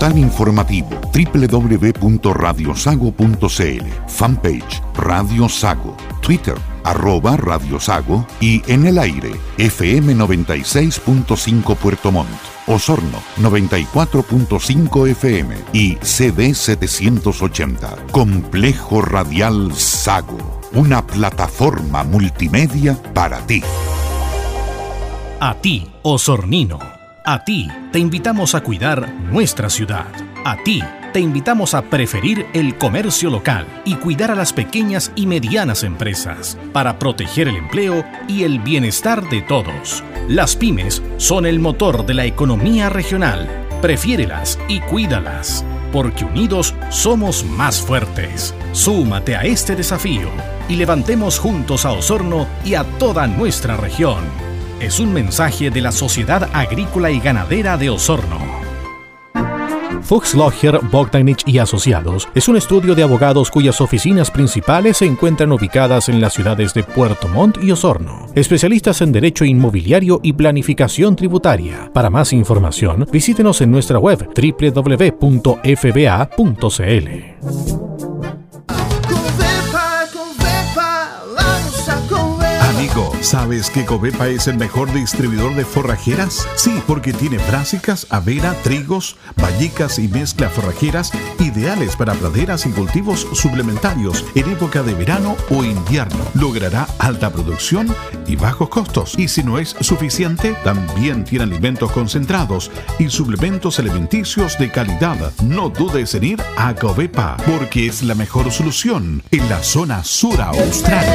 Portal informativo www.radiosago.cl, fanpage Radio Sago, Twitter arroba Radio Sago y en el aire FM 96.5 Puerto Montt, Osorno 94.5 FM y CD 780. Complejo Radial Sago, una plataforma multimedia para ti. A ti, Osornino. A ti te invitamos a cuidar nuestra ciudad. A ti te invitamos a preferir el comercio local y cuidar a las pequeñas y medianas empresas para proteger el empleo y el bienestar de todos. Las pymes son el motor de la economía regional. Prefiérelas y cuídalas, porque unidos somos más fuertes. Súmate a este desafío y levantemos juntos a Osorno y a toda nuestra región. Es un mensaje de la Sociedad Agrícola y Ganadera de Osorno. Fuchs Logger, Bogdanich y Asociados es un estudio de abogados cuyas oficinas principales se encuentran ubicadas en las ciudades de Puerto Montt y Osorno. Especialistas en derecho inmobiliario y planificación tributaria. Para más información, visítenos en nuestra web www.fba.cl. ¿Sabes que Covepa es el mejor distribuidor de forrajeras? Sí, porque tiene brásicas, avena, trigos, vallicas y mezcla forrajeras ideales para praderas y cultivos suplementarios en época de verano o invierno. Logrará alta producción y bajos costos. Y si no es suficiente, también tiene alimentos concentrados y suplementos alimenticios de calidad. No dudes en ir a Covepa, porque es la mejor solución en la zona sur austral.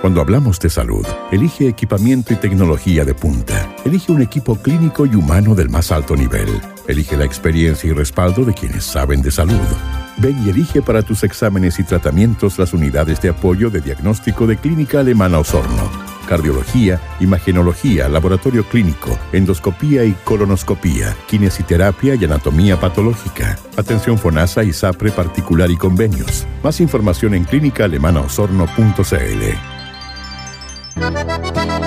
Cuando hablamos de salud, elige equipamiento y tecnología de punta. Elige un equipo clínico y humano del más alto nivel. Elige la experiencia y respaldo de quienes saben de salud. Ven y elige para tus exámenes y tratamientos las unidades de apoyo de diagnóstico de Clínica Alemana Osorno cardiología, imagenología, laboratorio clínico, endoscopía y colonoscopía, kinesiterapia y anatomía patológica, atención FONASA y SAPRE particular y convenios. Más información en clínicaalemanaosorno.cl.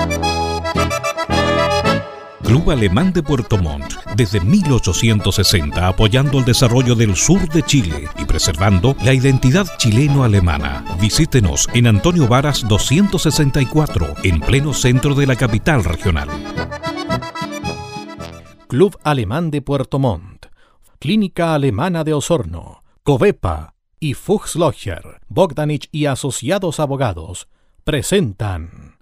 Club Alemán de Puerto Montt, desde 1860 apoyando el desarrollo del sur de Chile y preservando la identidad chileno-alemana. Visítenos en Antonio Varas 264, en pleno centro de la capital regional. Club Alemán de Puerto Montt, Clínica Alemana de Osorno, Covepa y Fuchslocher, Bogdanich y Asociados Abogados presentan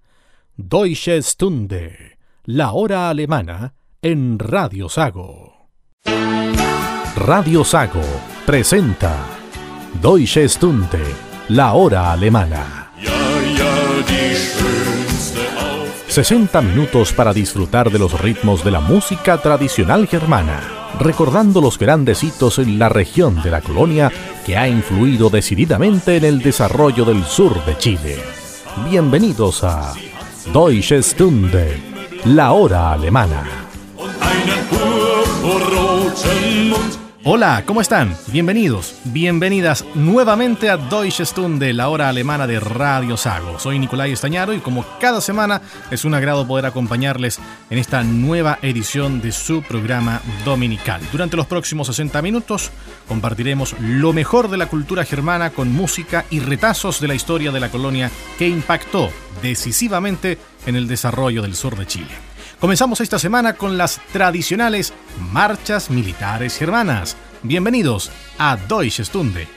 Deutsche Stunde la Hora Alemana en Radio Sago. Radio Sago presenta Deutsche Stunde, la Hora Alemana. 60 minutos para disfrutar de los ritmos de la música tradicional germana, recordando los grandes hitos en la región de la colonia que ha influido decididamente en el desarrollo del sur de Chile. Bienvenidos a Deutsche Stunde la hora alemana. Hola, ¿cómo están? Bienvenidos, bienvenidas nuevamente a Deutsche Stunde, la hora alemana de Radio Sago. Soy Nicolai Estañaro y como cada semana es un agrado poder acompañarles en esta nueva edición de su programa dominical. Durante los próximos 60 minutos compartiremos lo mejor de la cultura germana con música y retazos de la historia de la colonia que impactó decisivamente en el desarrollo del sur de Chile. Comenzamos esta semana con las tradicionales marchas militares germanas. Bienvenidos a Deutsche Stunde.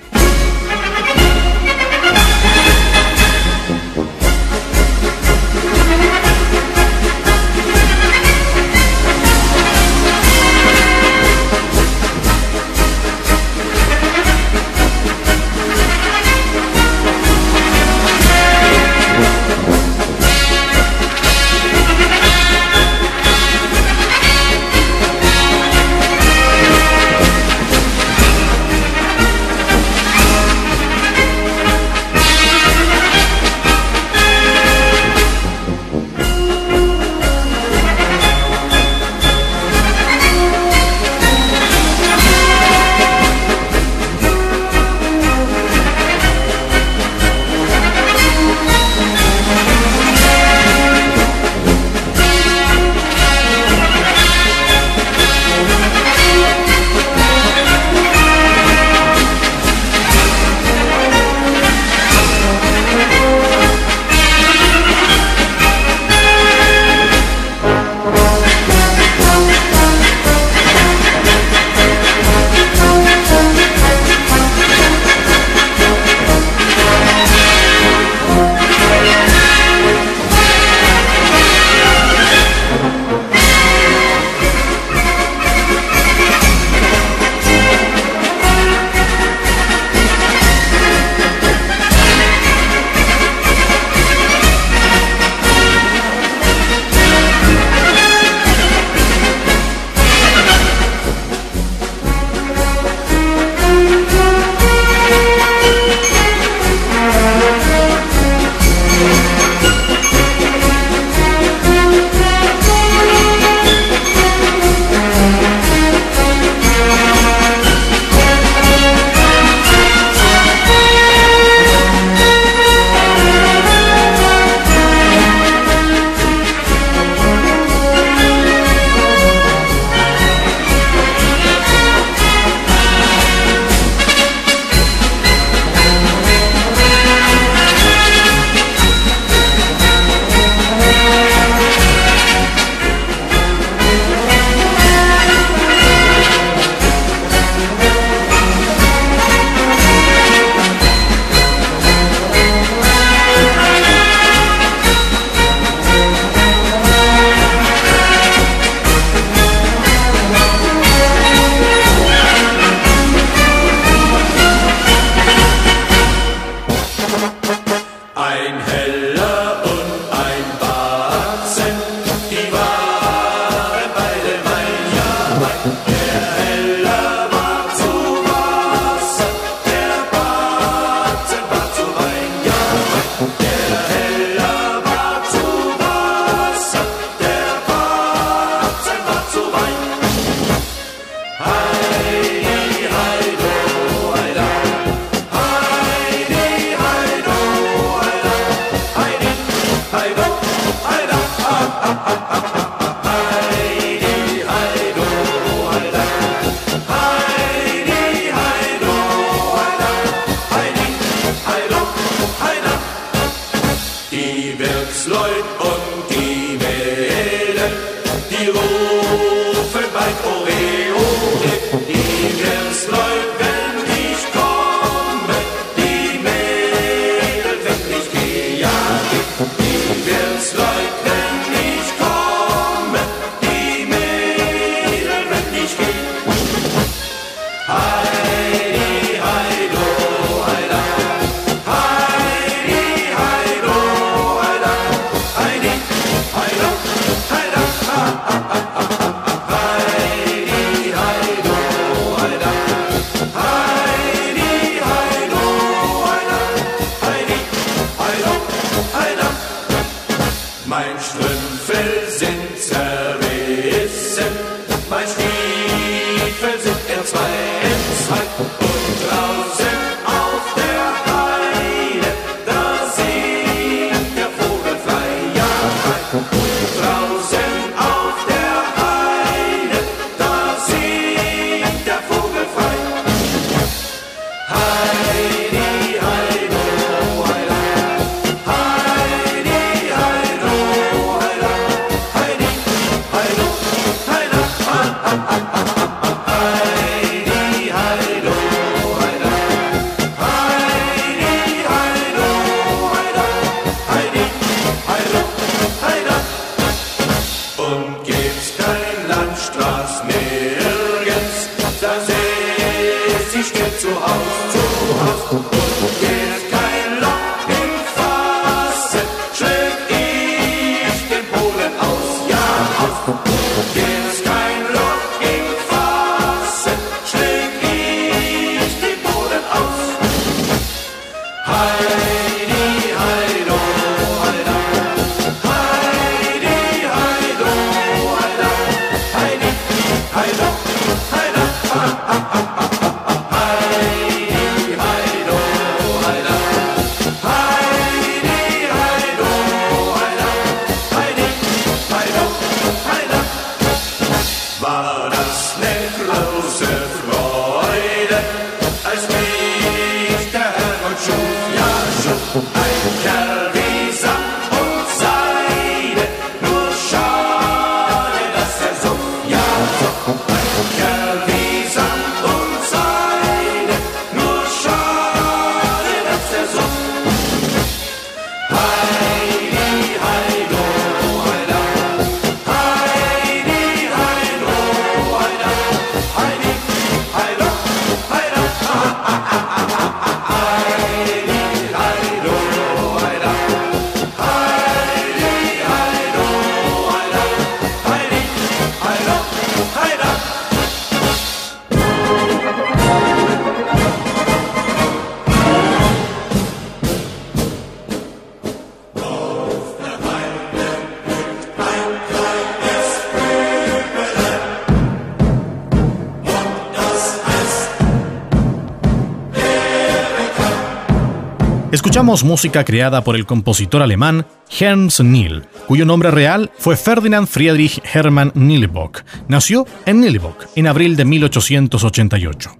Escuchamos música creada por el compositor alemán Hans Nil, cuyo nombre real fue Ferdinand Friedrich Hermann Nilebock. Nació en Nilebock en abril de 1888.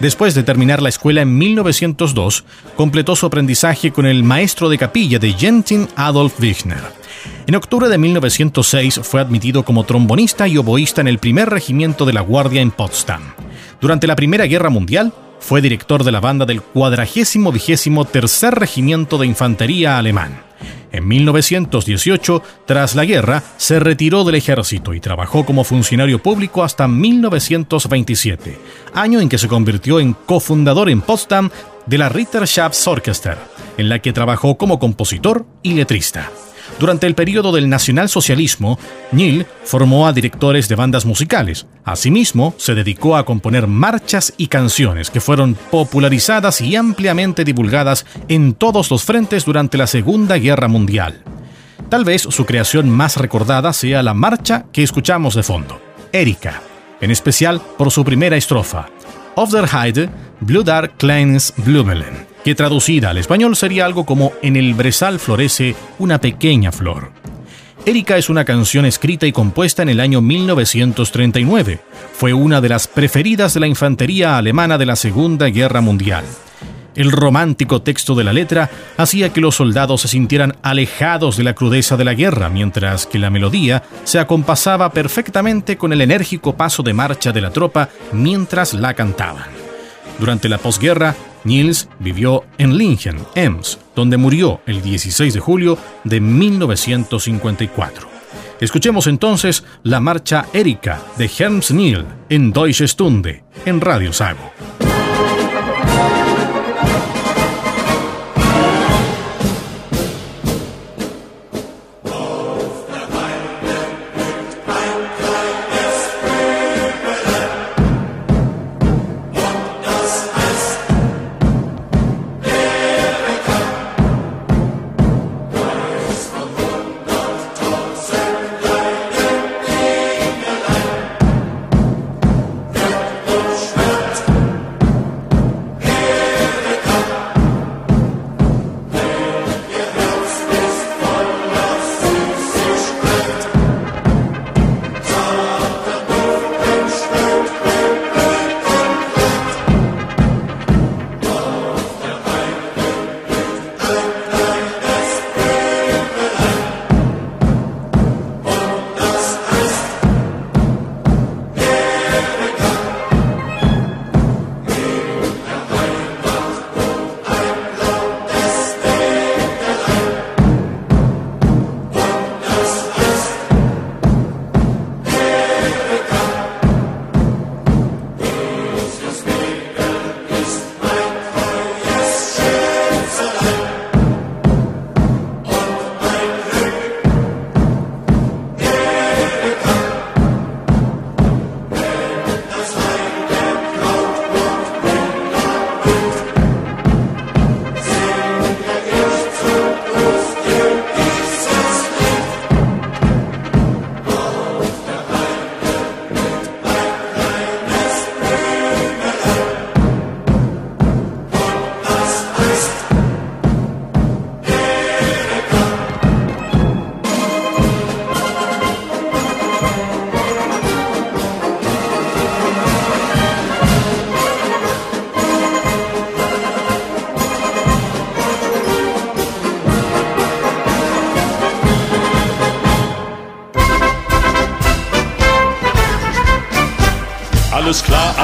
Después de terminar la escuela en 1902, completó su aprendizaje con el maestro de capilla de Gentin Adolf Wigner. En octubre de 1906 fue admitido como trombonista y oboísta en el primer regimiento de la Guardia en Potsdam. Durante la Primera Guerra Mundial, fue director de la banda del cuadragésimo vigésimo tercer regimiento de infantería alemán. En 1918, tras la guerra, se retiró del ejército y trabajó como funcionario público hasta 1927, año en que se convirtió en cofundador en Potsdam de la Ritterschaftsorchester, en la que trabajó como compositor y letrista. Durante el periodo del nacionalsocialismo, Neil formó a directores de bandas musicales. Asimismo, se dedicó a componer marchas y canciones que fueron popularizadas y ampliamente divulgadas en todos los frentes durante la Segunda Guerra Mundial. Tal vez su creación más recordada sea la marcha que escuchamos de fondo, Erika, en especial por su primera estrofa, Of der Heide, Blue Dark Kleines Blumelen que traducida al español sería algo como En el brezal florece una pequeña flor. Erika es una canción escrita y compuesta en el año 1939. Fue una de las preferidas de la infantería alemana de la Segunda Guerra Mundial. El romántico texto de la letra hacía que los soldados se sintieran alejados de la crudeza de la guerra, mientras que la melodía se acompasaba perfectamente con el enérgico paso de marcha de la tropa mientras la cantaban. Durante la posguerra, Niels vivió en Lingen, Ems, donde murió el 16 de julio de 1954. Escuchemos entonces la marcha Erika de Herms Niel en Deutsche Stunde en Radio Sago.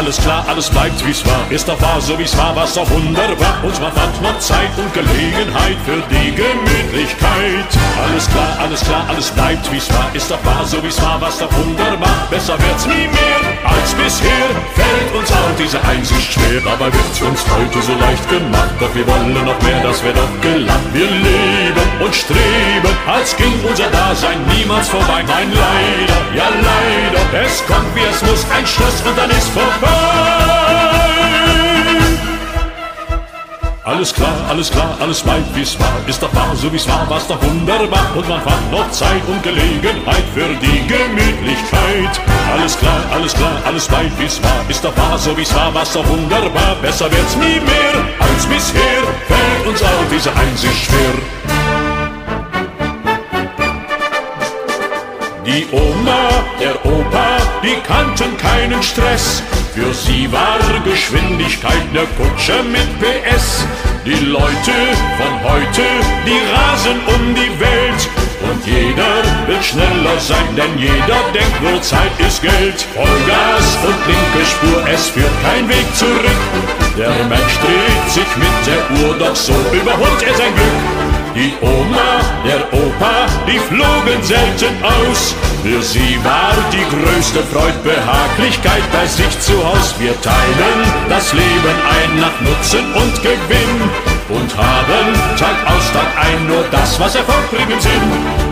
Alles klar, alles bleibt wie's war. Ist doch wahr, so wie's war, war's doch wunderbar. Und man fand noch Zeit und Gelegenheit für die Gemütlichkeit. Alles klar, alles klar, alles bleibt wie's war. Ist doch wahr, so wie's war, war's doch wunderbar. Besser wird's nie mehr als bisher. Fällt uns auch diese Einsicht schwer, dabei wird's uns heute so leicht gemacht. Doch wir wollen noch mehr, das wär doch gelacht. Wir leben und streben, als ging unser Dasein niemals vorbei. Nein, leider, ja leider, es kommt wie es muss, ein Schluss und dann ist vorbei. Alles klar, alles klar, alles bleibt wie's war. Ist doch wahr, so wie's war, war's doch wunderbar. Und man fand noch Zeit und Gelegenheit für die Gemütlichkeit. Alles klar, alles klar, alles bleibt wie's war. Ist doch wahr, so wie's war, war's doch wunderbar. Besser wird's nie mehr als bisher. Fällt uns auch diese Einsicht schwer. Die Oma, der Opa, die kannten keinen Stress. Für sie war Geschwindigkeit ne Kutsche mit PS. Die Leute von heute, die rasen um die Welt. Und jeder will schneller sein, denn jeder denkt nur Zeit ist Geld. Vollgas und linke Spur, es führt kein Weg zurück. Der Mensch dreht sich mit der Uhr, doch so überholt er sein Glück. Die Oma, der Opa, die flogen selten aus. Für sie war die größte Freud Behaglichkeit bei sich zu Haus. Wir teilen das Leben ein nach Nutzen und Gewinn und haben Tag aus Tag ein nur das, was Erfolg bringen Sinn.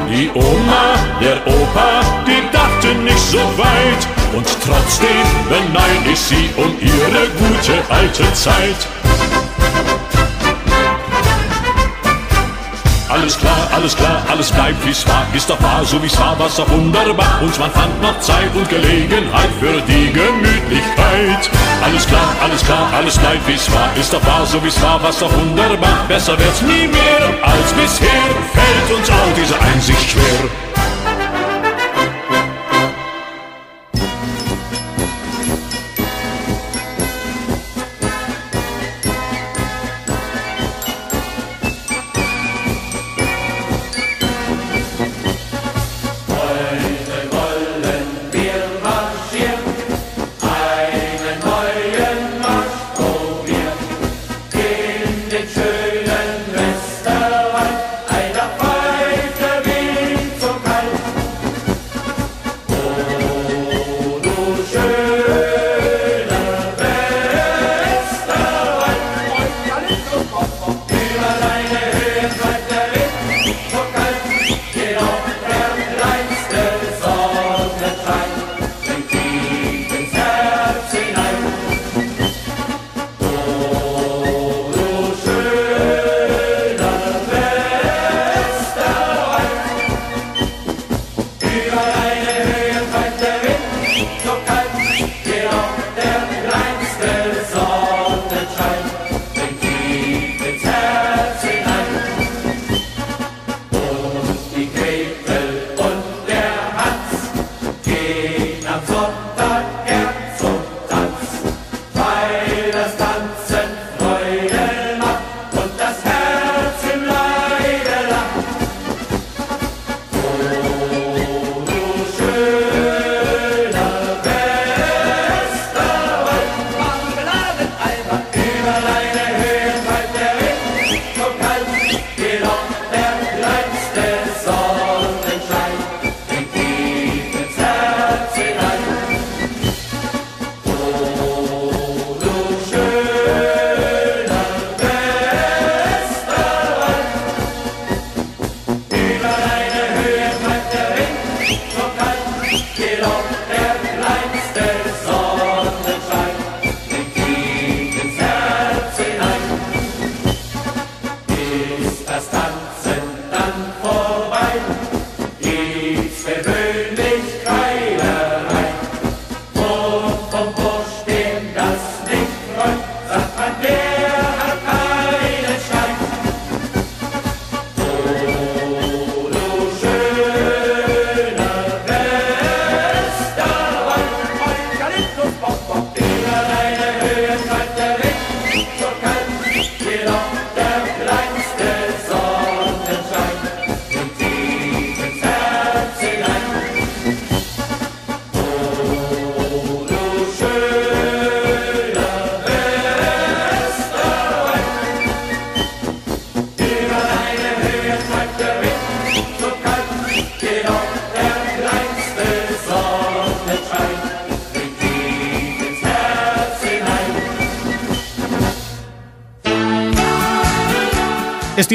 Die Oma, der Opa, die dachten nicht so weit und trotzdem beneid ich sie um ihre gute alte Zeit. Alles klar, alles klar, alles bleibt wie's war. Ist doch wahr, so wie's war, war's doch wunderbar. Und man fand noch Zeit und Gelegenheit für die Gemütlichkeit. Alles klar, alles klar, alles bleibt wie's war. Ist doch wahr, so wie's war, war's doch wunderbar. Besser wird's nie mehr als bisher.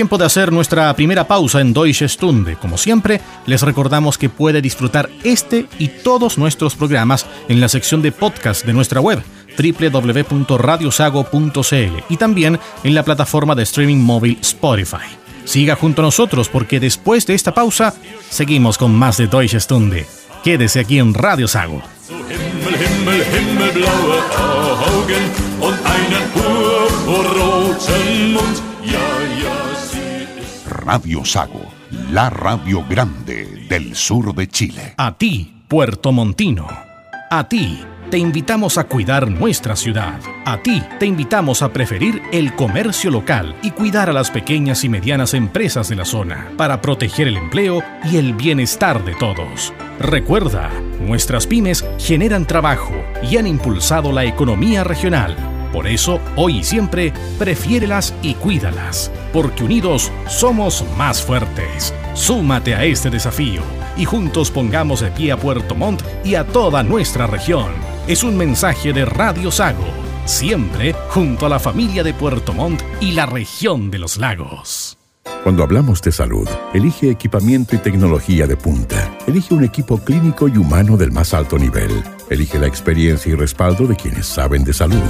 Tiempo de hacer nuestra primera pausa en Deutsche Stunde. Como siempre, les recordamos que puede disfrutar este y todos nuestros programas en la sección de podcast de nuestra web www.radiosago.cl y también en la plataforma de streaming móvil Spotify. Siga junto a nosotros porque después de esta pausa seguimos con más de Deutsche Stunde. Quédese aquí en Radio Sago. Radio Sago, la radio grande del sur de Chile. A ti, Puerto Montino. A ti, te invitamos a cuidar nuestra ciudad. A ti, te invitamos a preferir el comercio local y cuidar a las pequeñas y medianas empresas de la zona para proteger el empleo y el bienestar de todos. Recuerda, nuestras pymes generan trabajo y han impulsado la economía regional. Por eso, hoy y siempre, prefiérelas y cuídalas, porque unidos somos más fuertes. Súmate a este desafío y juntos pongamos de pie a Puerto Montt y a toda nuestra región. Es un mensaje de Radio Sago, siempre junto a la familia de Puerto Montt y la región de los lagos. Cuando hablamos de salud, elige equipamiento y tecnología de punta. Elige un equipo clínico y humano del más alto nivel. Elige la experiencia y respaldo de quienes saben de salud.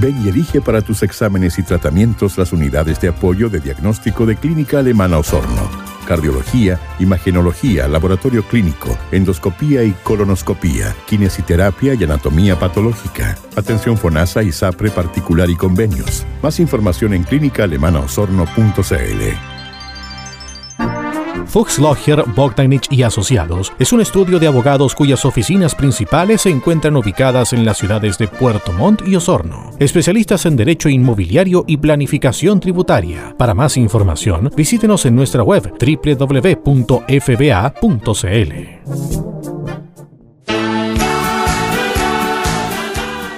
Ven y elige para tus exámenes y tratamientos las unidades de apoyo de diagnóstico de Clínica Alemana Osorno. Cardiología, imagenología, laboratorio clínico, endoscopía y colonoscopía, kinesiterapia y anatomía patológica. Atención FONASA y SAPRE particular y convenios. Más información en clínicaalemanaosorno.cl. Fuchs Logger, Bogdanich y Asociados es un estudio de abogados cuyas oficinas principales se encuentran ubicadas en las ciudades de Puerto Montt y Osorno. Especialistas en Derecho Inmobiliario y Planificación Tributaria. Para más información, visítenos en nuestra web www.fba.cl.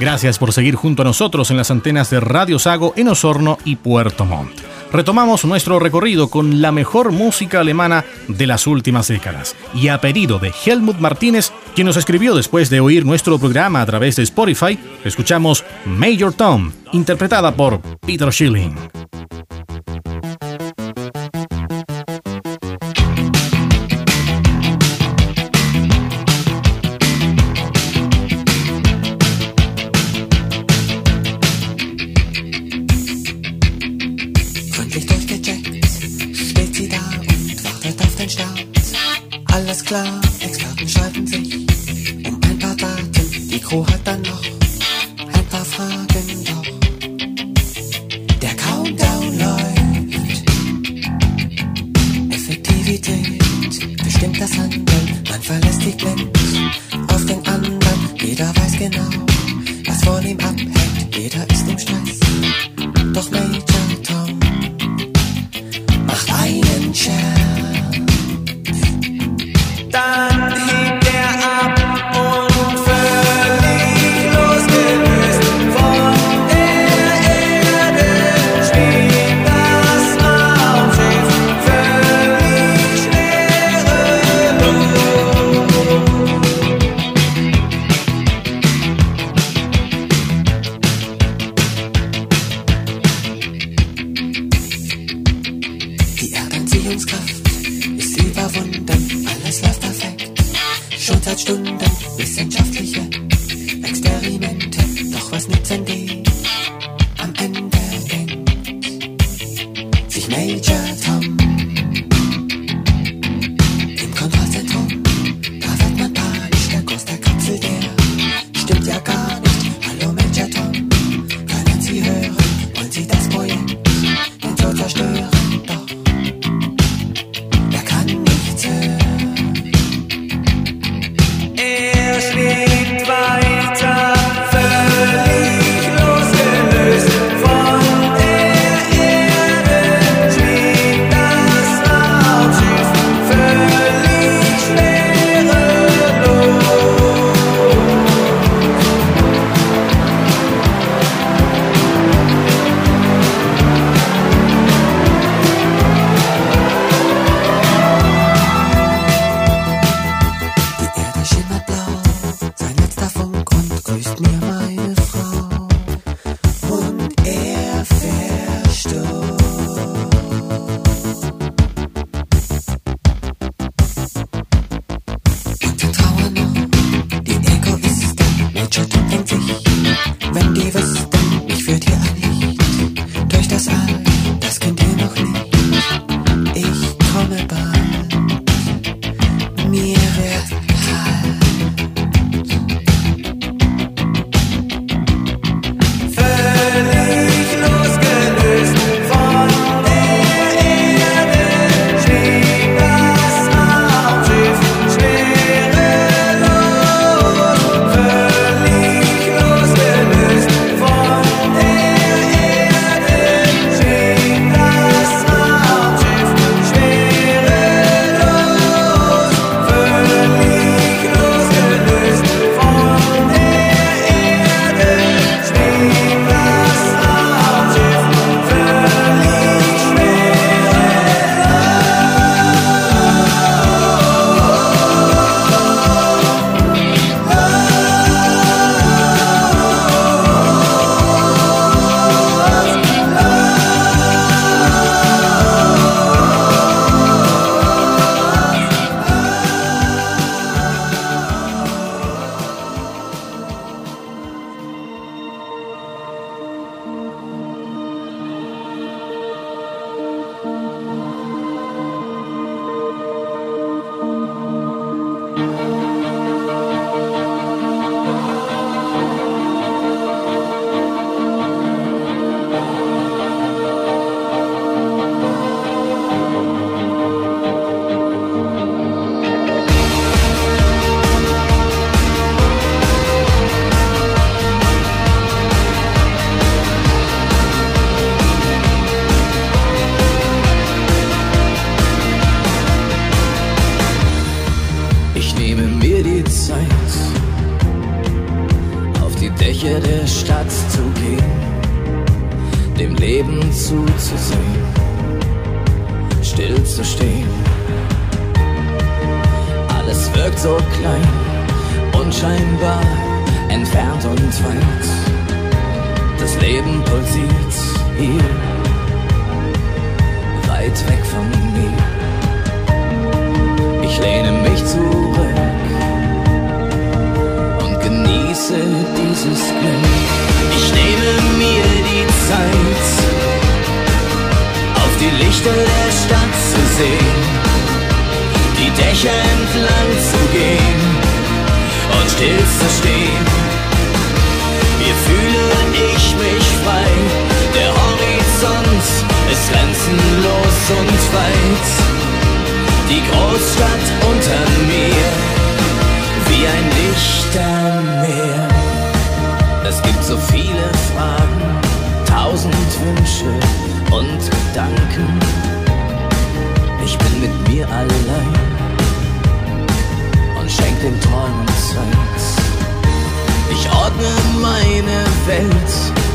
Gracias por seguir junto a nosotros en las antenas de Radio Sago en Osorno y Puerto Montt retomamos nuestro recorrido con la mejor música alemana de las últimas décadas. Y a pedido de Helmut Martínez, quien nos escribió después de oír nuestro programa a través de Spotify, escuchamos Major Tom, interpretada por Peter Schilling.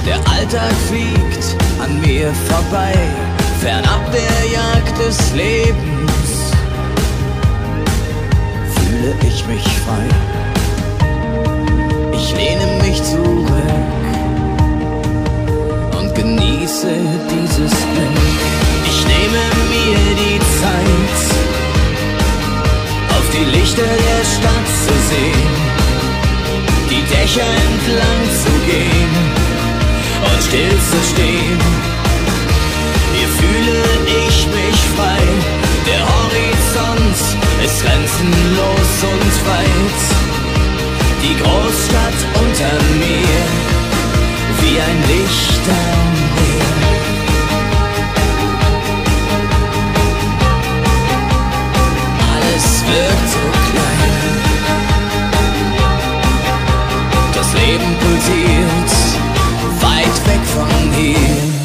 Der Alltag fliegt an mir vorbei, fernab der Jagd des Lebens fühle ich mich frei. Ich lehne mich zurück und genieße dieses Glück. Ich nehme mir die Zeit, auf die Lichter der Stadt zu sehen, die Dächer entlang zu gehen und still zu stehen. Hier fühle ich mich frei, der Horizont ist grenzenlos und weit. Die Großstadt unter mir, wie ein Licht am Meer. Alles wirkt so klein. Das Leben pulsiert weit weg von hier.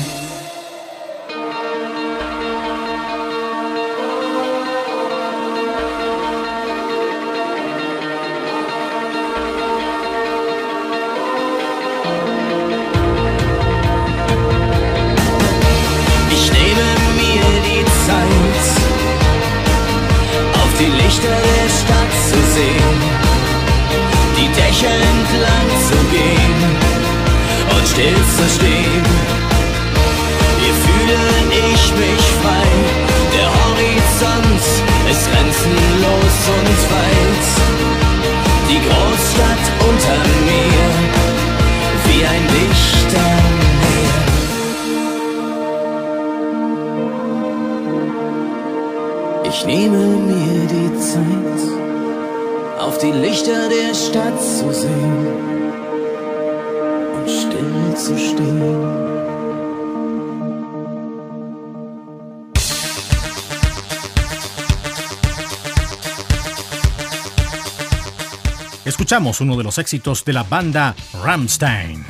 Escuchamos uno de los éxitos de la banda Rammstein.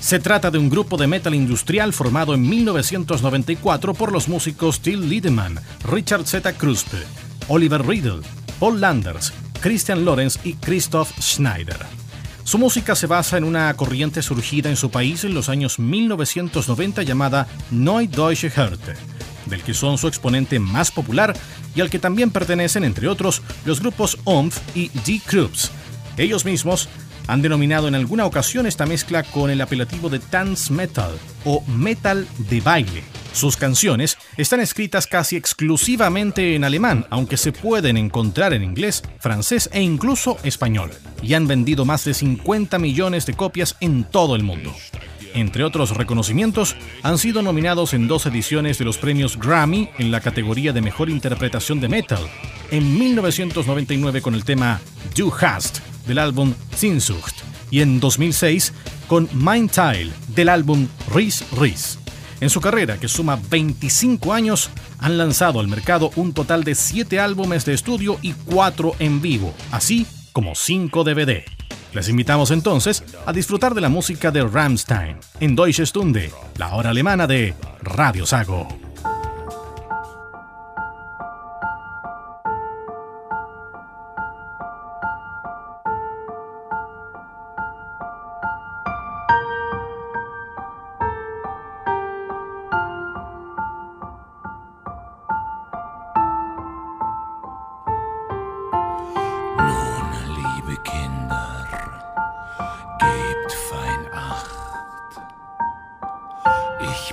Se trata de un grupo de metal industrial formado en 1994 por los músicos Till Liedemann, Richard Z. Kruspe, Oliver Riedel, Paul Landers, Christian Lorenz y Christoph Schneider. Su música se basa en una corriente surgida en su país en los años 1990 llamada Neue Deutsche Härte, del que son su exponente más popular y al que también pertenecen, entre otros, los grupos OMF y Die Krupps, ellos mismos han denominado en alguna ocasión esta mezcla con el apelativo de dance metal o metal de baile. Sus canciones están escritas casi exclusivamente en alemán, aunque se pueden encontrar en inglés, francés e incluso español, y han vendido más de 50 millones de copias en todo el mundo. Entre otros reconocimientos, han sido nominados en dos ediciones de los premios Grammy en la categoría de Mejor Interpretación de Metal, en 1999 con el tema Do Hast del álbum Sinsucht y en 2006 con Mind Tile del álbum Riz Riz. En su carrera, que suma 25 años, han lanzado al mercado un total de 7 álbumes de estudio y 4 en vivo, así como 5 DVD. Les invitamos entonces a disfrutar de la música de Rammstein en Deutsche Stunde, la hora alemana de Radio Sago.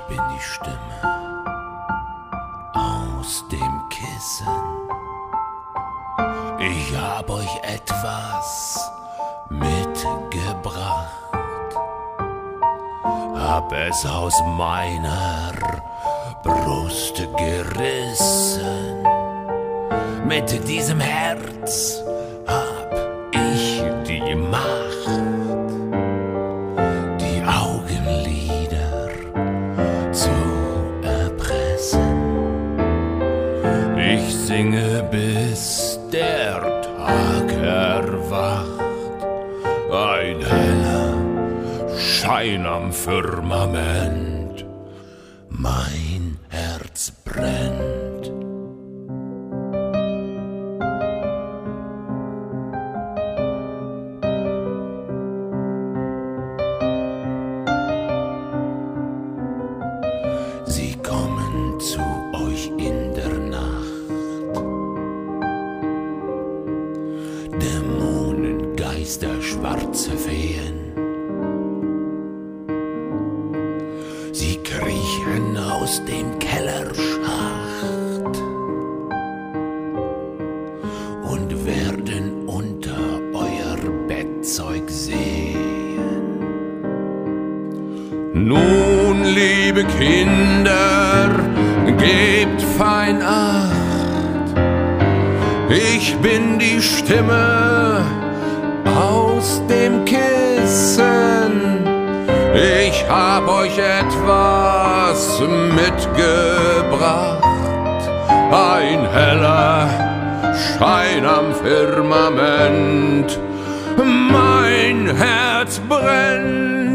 bin die Stimme aus dem Kissen. Ich hab euch etwas mitgebracht, hab es aus meiner Brust gerissen. Mit diesem Herz firmament. ein heller Schein am Firmament. Mein Herz brennt.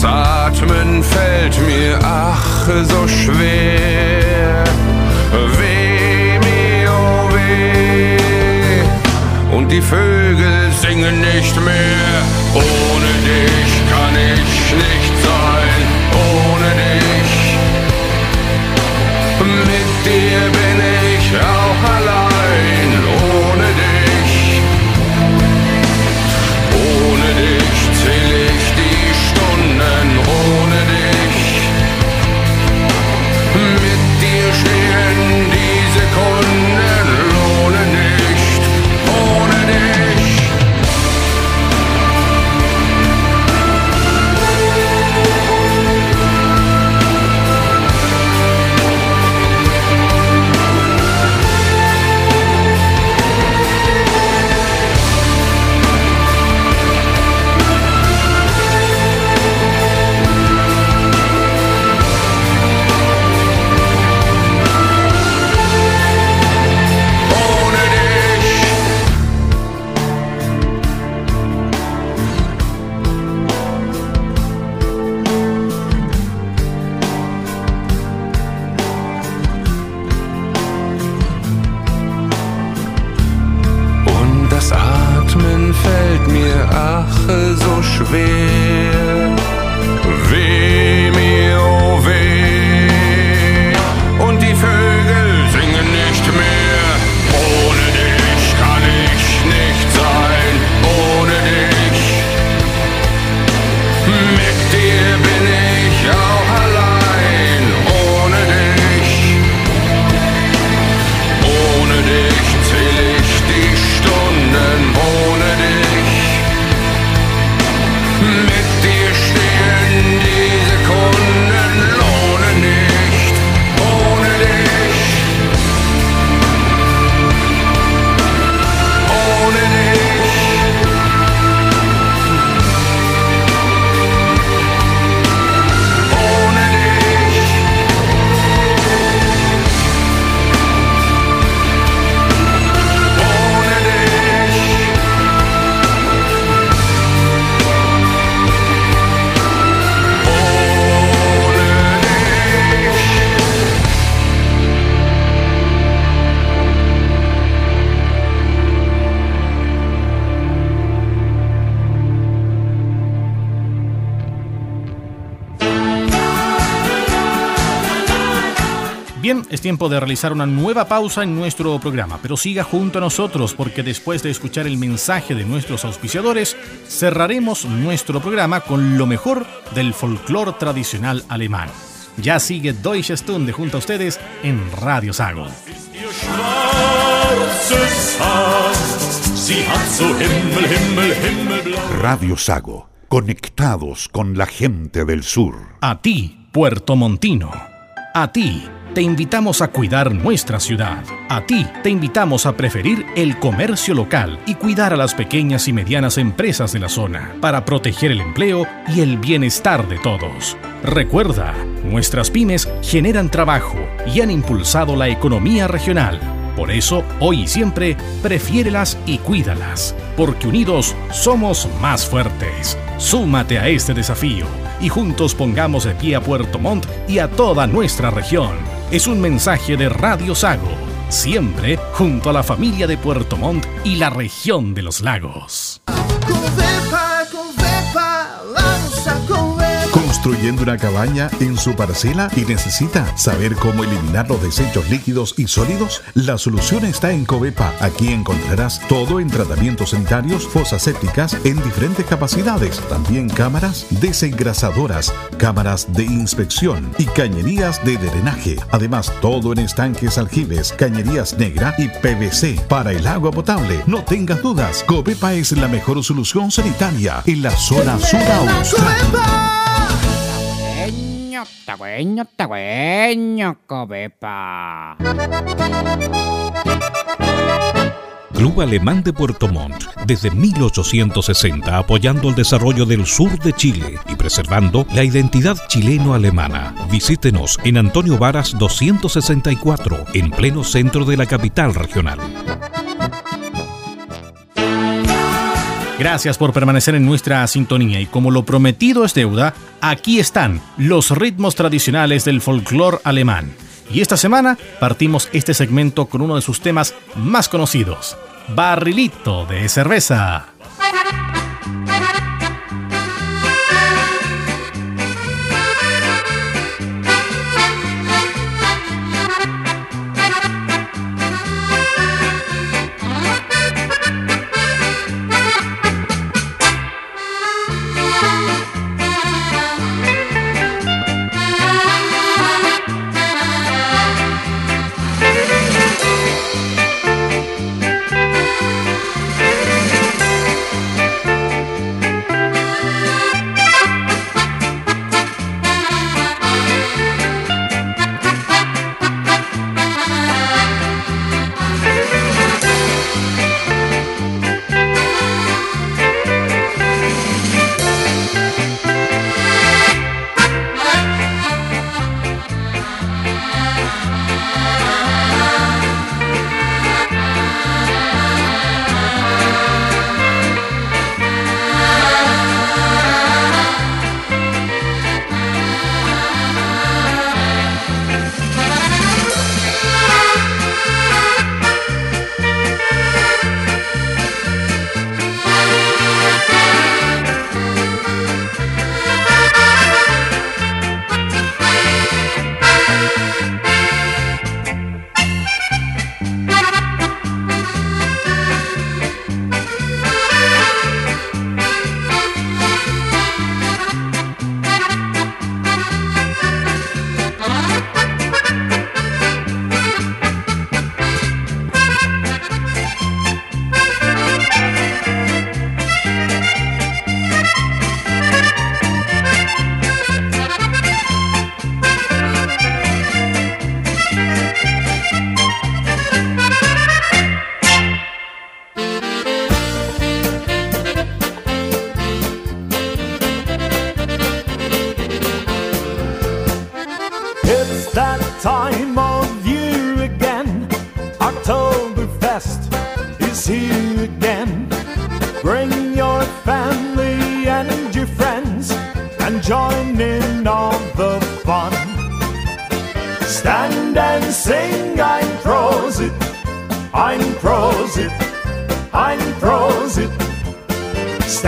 Das Atmen fällt mir ach so schwer. Weh mir, oh weh. Und die Vögel singen nicht mehr. Ohne dich kann ich nicht es tiempo de realizar una nueva pausa en nuestro programa, pero siga junto a nosotros porque después de escuchar el mensaje de nuestros auspiciadores, cerraremos nuestro programa con lo mejor del folclore tradicional alemán. Ya sigue Deutsche Stunde junto a ustedes en Radio Sago. Radio Sago, conectados con la gente del sur. A ti, Puerto Montino. A ti, te invitamos a cuidar nuestra ciudad. A ti, te invitamos a preferir el comercio local y cuidar a las pequeñas y medianas empresas de la zona para proteger el empleo y el bienestar de todos. Recuerda, nuestras pymes generan trabajo y han impulsado la economía regional. Por eso, hoy y siempre, prefiérelas y cuídalas, porque unidos somos más fuertes. Súmate a este desafío y juntos pongamos de pie a Puerto Montt y a toda nuestra región. Es un mensaje de Radio Sago, siempre junto a la familia de Puerto Montt y la región de los lagos. Construyendo una cabaña en su parcela y necesita saber cómo eliminar los desechos líquidos y sólidos? La solución está en Covepa. Aquí encontrarás todo en tratamientos sanitarios, fosas sépticas en diferentes capacidades, también cámaras desengrasadoras, cámaras de inspección y cañerías de drenaje. Además, todo en estanques aljibes, cañerías negra y PVC para el agua potable. No tengas dudas, Covepa es la mejor solución sanitaria en la zona sur Club Alemán de Puerto Montt, desde 1860 apoyando el desarrollo del sur de Chile y preservando la identidad chileno-alemana. Visítenos en Antonio Varas 264, en pleno centro de la capital regional. Gracias por permanecer en nuestra sintonía y como lo prometido es deuda, aquí están los ritmos tradicionales del folclore alemán. Y esta semana partimos este segmento con uno de sus temas más conocidos, Barrilito de cerveza.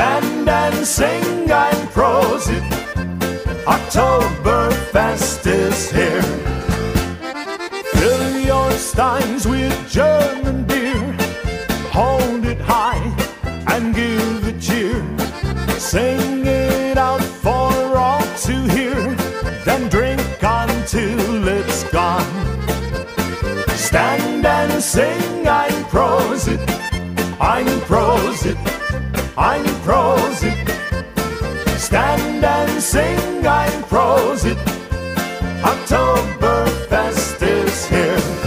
stand and sing and prose it. Oktoberfest is here. Fill your steins with German beer. Hold it high and give the cheer. Sing it out for all to hear. Then drink until it's gone. Stand and sing, I'm prose it. I'm prose it. I'm Prosit. Stand and sing, I'm Prosit. Oktoberfest is here.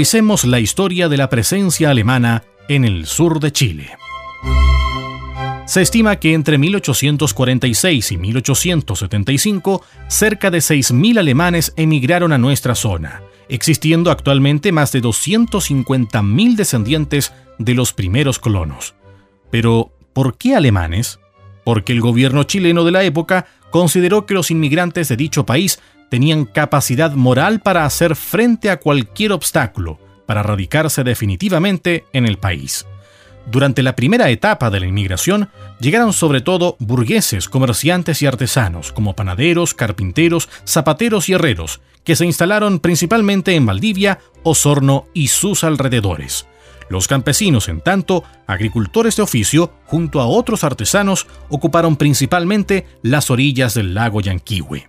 Revisemos la historia de la presencia alemana en el sur de Chile. Se estima que entre 1846 y 1875 cerca de 6.000 alemanes emigraron a nuestra zona, existiendo actualmente más de 250.000 descendientes de los primeros colonos. Pero, ¿por qué alemanes? Porque el gobierno chileno de la época consideró que los inmigrantes de dicho país tenían capacidad moral para hacer frente a cualquier obstáculo, para radicarse definitivamente en el país. Durante la primera etapa de la inmigración, llegaron sobre todo burgueses, comerciantes y artesanos, como panaderos, carpinteros, zapateros y herreros, que se instalaron principalmente en Valdivia, Osorno y sus alrededores. Los campesinos, en tanto, agricultores de oficio, junto a otros artesanos, ocuparon principalmente las orillas del lago Yanquihue.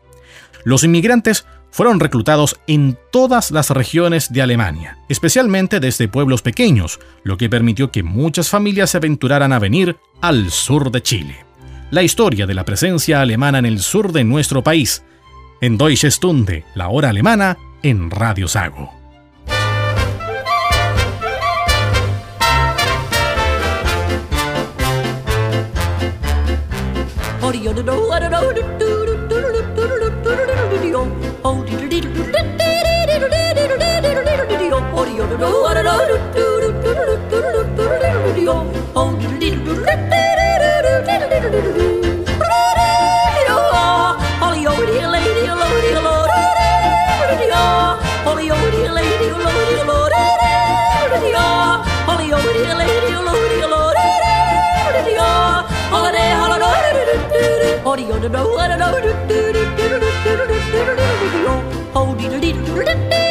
Los inmigrantes fueron reclutados en todas las regiones de Alemania, especialmente desde pueblos pequeños, lo que permitió que muchas familias se aventuraran a venir al sur de Chile. La historia de la presencia alemana en el sur de nuestro país, en Deutsche Stunde, la hora alemana, en Radio Sago. Oh, diddle diddle diddle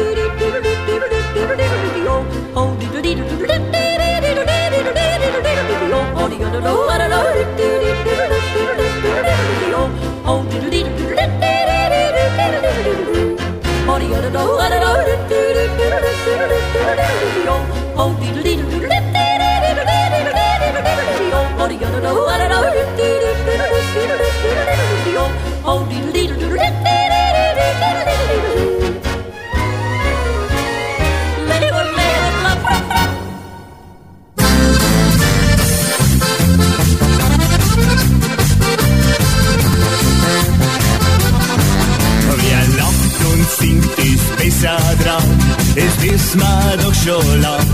schon lang.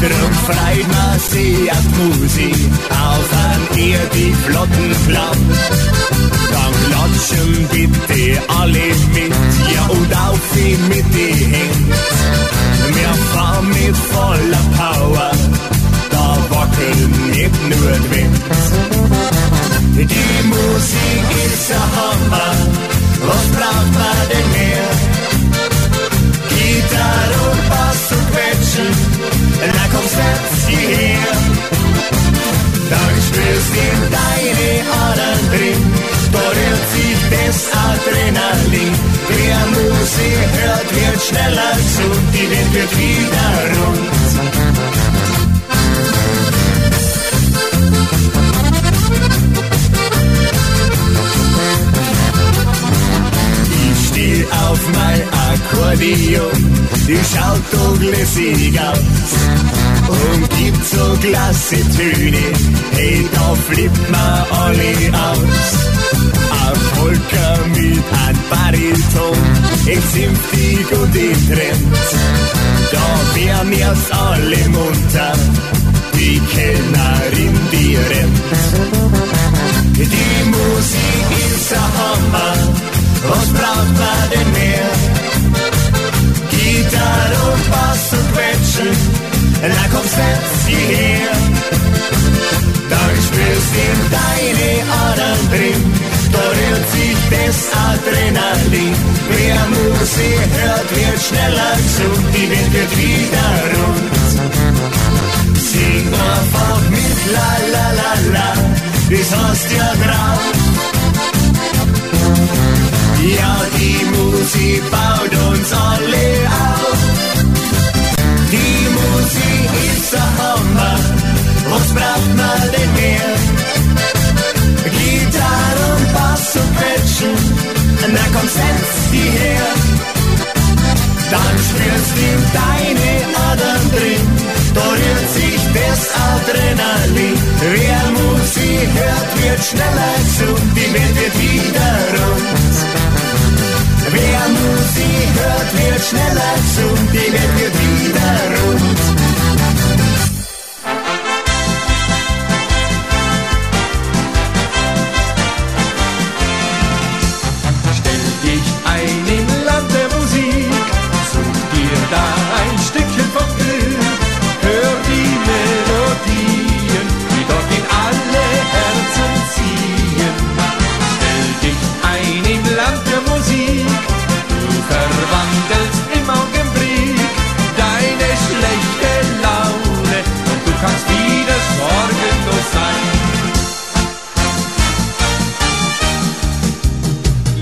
Drum freit man sich auf Musik, auf ein eher die flotten Klamm. Dann klatschen bitte alle mit, ja und auf die mit die Hände. Wir fahren mit voller Power, da wackeln nicht nur die Wind. Die Musik ist ein Hammer, was braucht man denn mehr? Gitarre und Bass und Quetschen, da komm setz hierher. Dann spürst in deine Adern drin, da rührt sich das Adrenalin. Wer Musik hört, wird schneller gesund, die Welt wird wieder rund. Auf mein Akkordeon, die schaut doch lässig aus und gibt so klasse Töne, hey, da flippt man alle aus. Ein Volker mit ein Bariton, es simpfig und im Trend, da wär mir's alle munter, die Kellnerin, die rennt. Die Musik ist ein Hammer, was braucht man denn mehr? Gitarre und Bass und Quetschen, na komm, setz sie her. Dann spürst in deine Adern drin, da rührt sich das Adrenalin. Wer Musik hört, wird schneller gesund, die Welt wird wieder rund. Sing einfach mit la la la la, das hast ja drauf. Ja, die Musik baut uns alle auf. Die Musik ist ein Hammer, was braucht man denn mehr? Gitarre und Bass und Quetschen, na komm, setz die her. Dann spürst in deine Adern drin, da rührt sich das Adrenalin. Wer Musik hört, wird schneller gesund, die wird wieder rund. Wer Musik hört, wird schneller gesund, die Welt wird wieder rund. Wieder sorgenlos sein.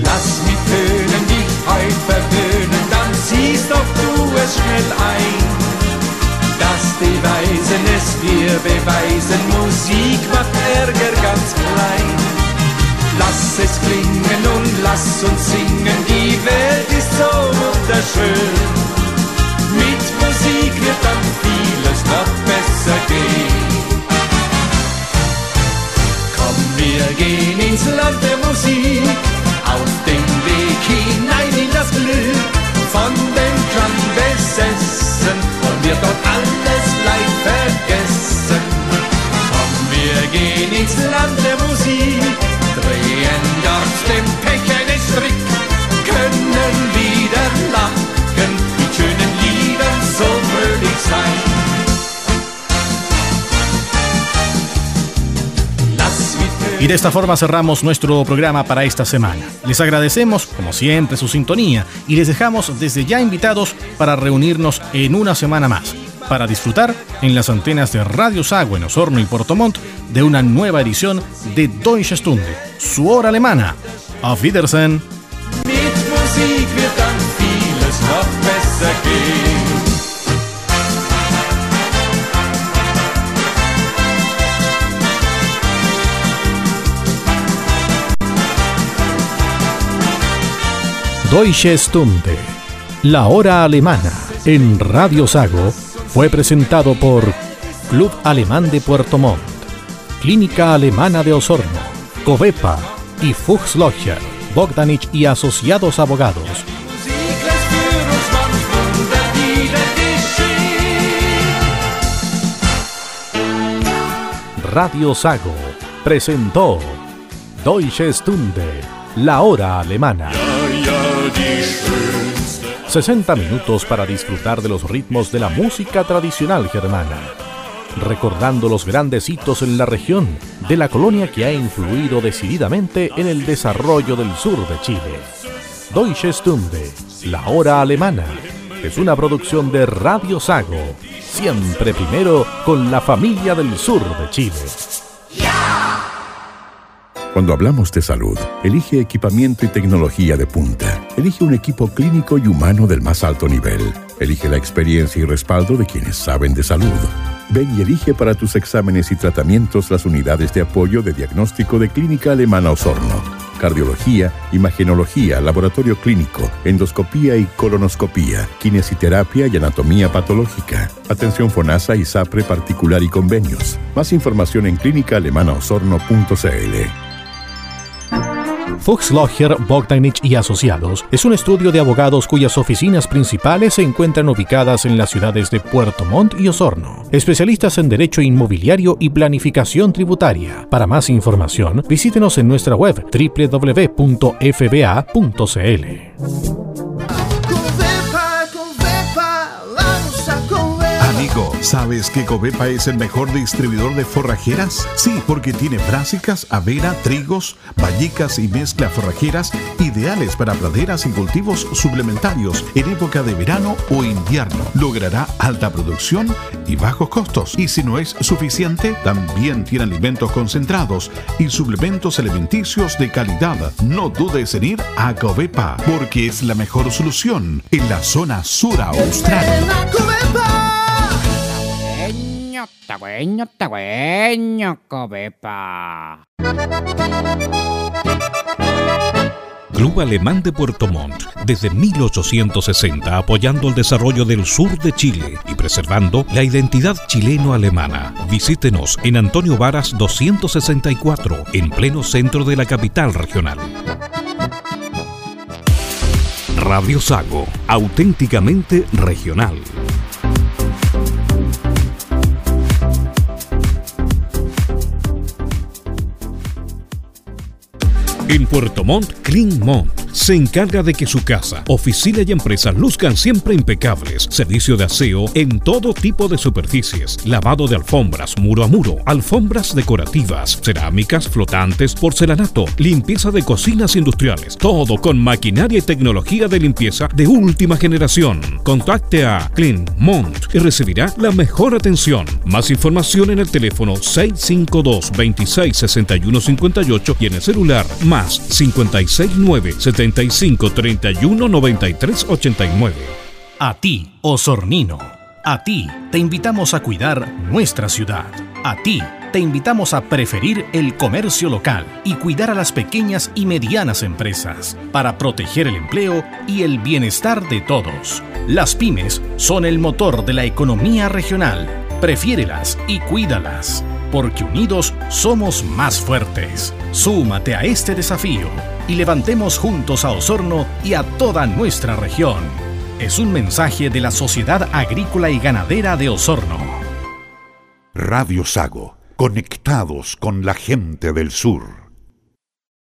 Lass mit Tönen dich heut verwöhnen, dann siehst doch du es schnell ein. Dass die Weisen es dir beweisen, Musik macht Ärger ganz klein. Lass es klingen und lass uns singen, die Welt ist so wunderschön. Mit Musik wird dann vieles noch besser gehen. Wir gehen ins Land der Musik, auf den Weg hinein in das Glück, von dem Klang besessen, und wird dort alles gleich vergessen. Komm, wir gehen ins Land der Musik, Y de esta forma cerramos nuestro programa para esta semana. Les agradecemos, como siempre, su sintonía y les dejamos desde ya invitados para reunirnos en una semana más, para disfrutar en las antenas de Radio Sago en Osorno y Puerto Montt de una nueva edición de Deutsche Stunde, su hora alemana. Auf Wiedersehen. Deutsche Stunde, la hora alemana en Radio Sago, fue presentado por Club Alemán de Puerto Montt, Clínica Alemana de Osorno, Covepa y Fuchslochia, Bogdanich y Asociados Abogados. Radio Sago presentó Deutsche Stunde, la hora alemana. 60 minutos para disfrutar de los ritmos de la música tradicional germana, recordando los grandes hitos en la región de la colonia que ha influido decididamente en el desarrollo del sur de Chile. Deutsche Stunde, la hora alemana, es una producción de Radio Sago, siempre primero con la familia del sur de Chile. Cuando hablamos de salud, elige equipamiento y tecnología de punta. Elige un equipo clínico y humano del más alto nivel. Elige la experiencia y respaldo de quienes saben de salud. Ven y elige para tus exámenes y tratamientos las unidades de apoyo de diagnóstico de Clínica Alemana Osorno. Cardiología, imagenología, laboratorio clínico, endoscopía y colonoscopía, kinesiterapia y anatomía patológica. Atención FONASA y SAPRE particular y convenios. Más información en clínicaalemanaosorno.cl. Fuchs Logger, Bogdanich y Asociados es un estudio de abogados cuyas oficinas principales se encuentran ubicadas en las ciudades de Puerto Montt y Osorno. Especialistas en derecho inmobiliario y planificación tributaria. Para más información, visítenos en nuestra web www.fba.cl. ¿sabes que Covepa es el mejor distribuidor de forrajeras? Sí, porque tiene brásicas, avena, trigos, vallicas y mezcla forrajeras ideales para praderas y cultivos suplementarios en época de verano o invierno. Logrará alta producción y bajos costos. Y si no es suficiente, también tiene alimentos concentrados y suplementos alimenticios de calidad. No dudes en ir a Covepa, porque es la mejor solución en la zona sur austral. Tagüeño, tagüeño, cobepa. Club Alemán de Puerto Montt, desde 1860 apoyando el desarrollo del sur de Chile y preservando la identidad chileno-alemana. Visítenos en Antonio Varas 264, en pleno centro de la capital regional. Radio Sago, auténticamente regional. En Puerto Montt, Clean Montt se encarga de que su casa, oficina y empresa luzcan siempre impecables. Servicio de aseo en todo tipo de superficies. Lavado de alfombras, muro a muro, alfombras decorativas, cerámicas, flotantes, porcelanato, limpieza de cocinas industriales. Todo con maquinaria y tecnología de limpieza de última generación. Contacte a Clean Mont y recibirá la mejor atención. Más información en el teléfono 652 26 61 58 y en el celular más 569 75 31 93 89. A ti, Osornino. A ti te invitamos a cuidar nuestra ciudad. A ti te invitamos a preferir el comercio local y cuidar a las pequeñas y medianas empresas para proteger el empleo y el bienestar de todos. Las pymes son el motor de la economía regional. Prefiérelas y cuídalas, porque unidos somos más fuertes. Súmate a este desafío y levantemos juntos a Osorno y a toda nuestra región. Es un mensaje de la Sociedad Agrícola y Ganadera de Osorno. Radio Sago, conectados con la gente del sur.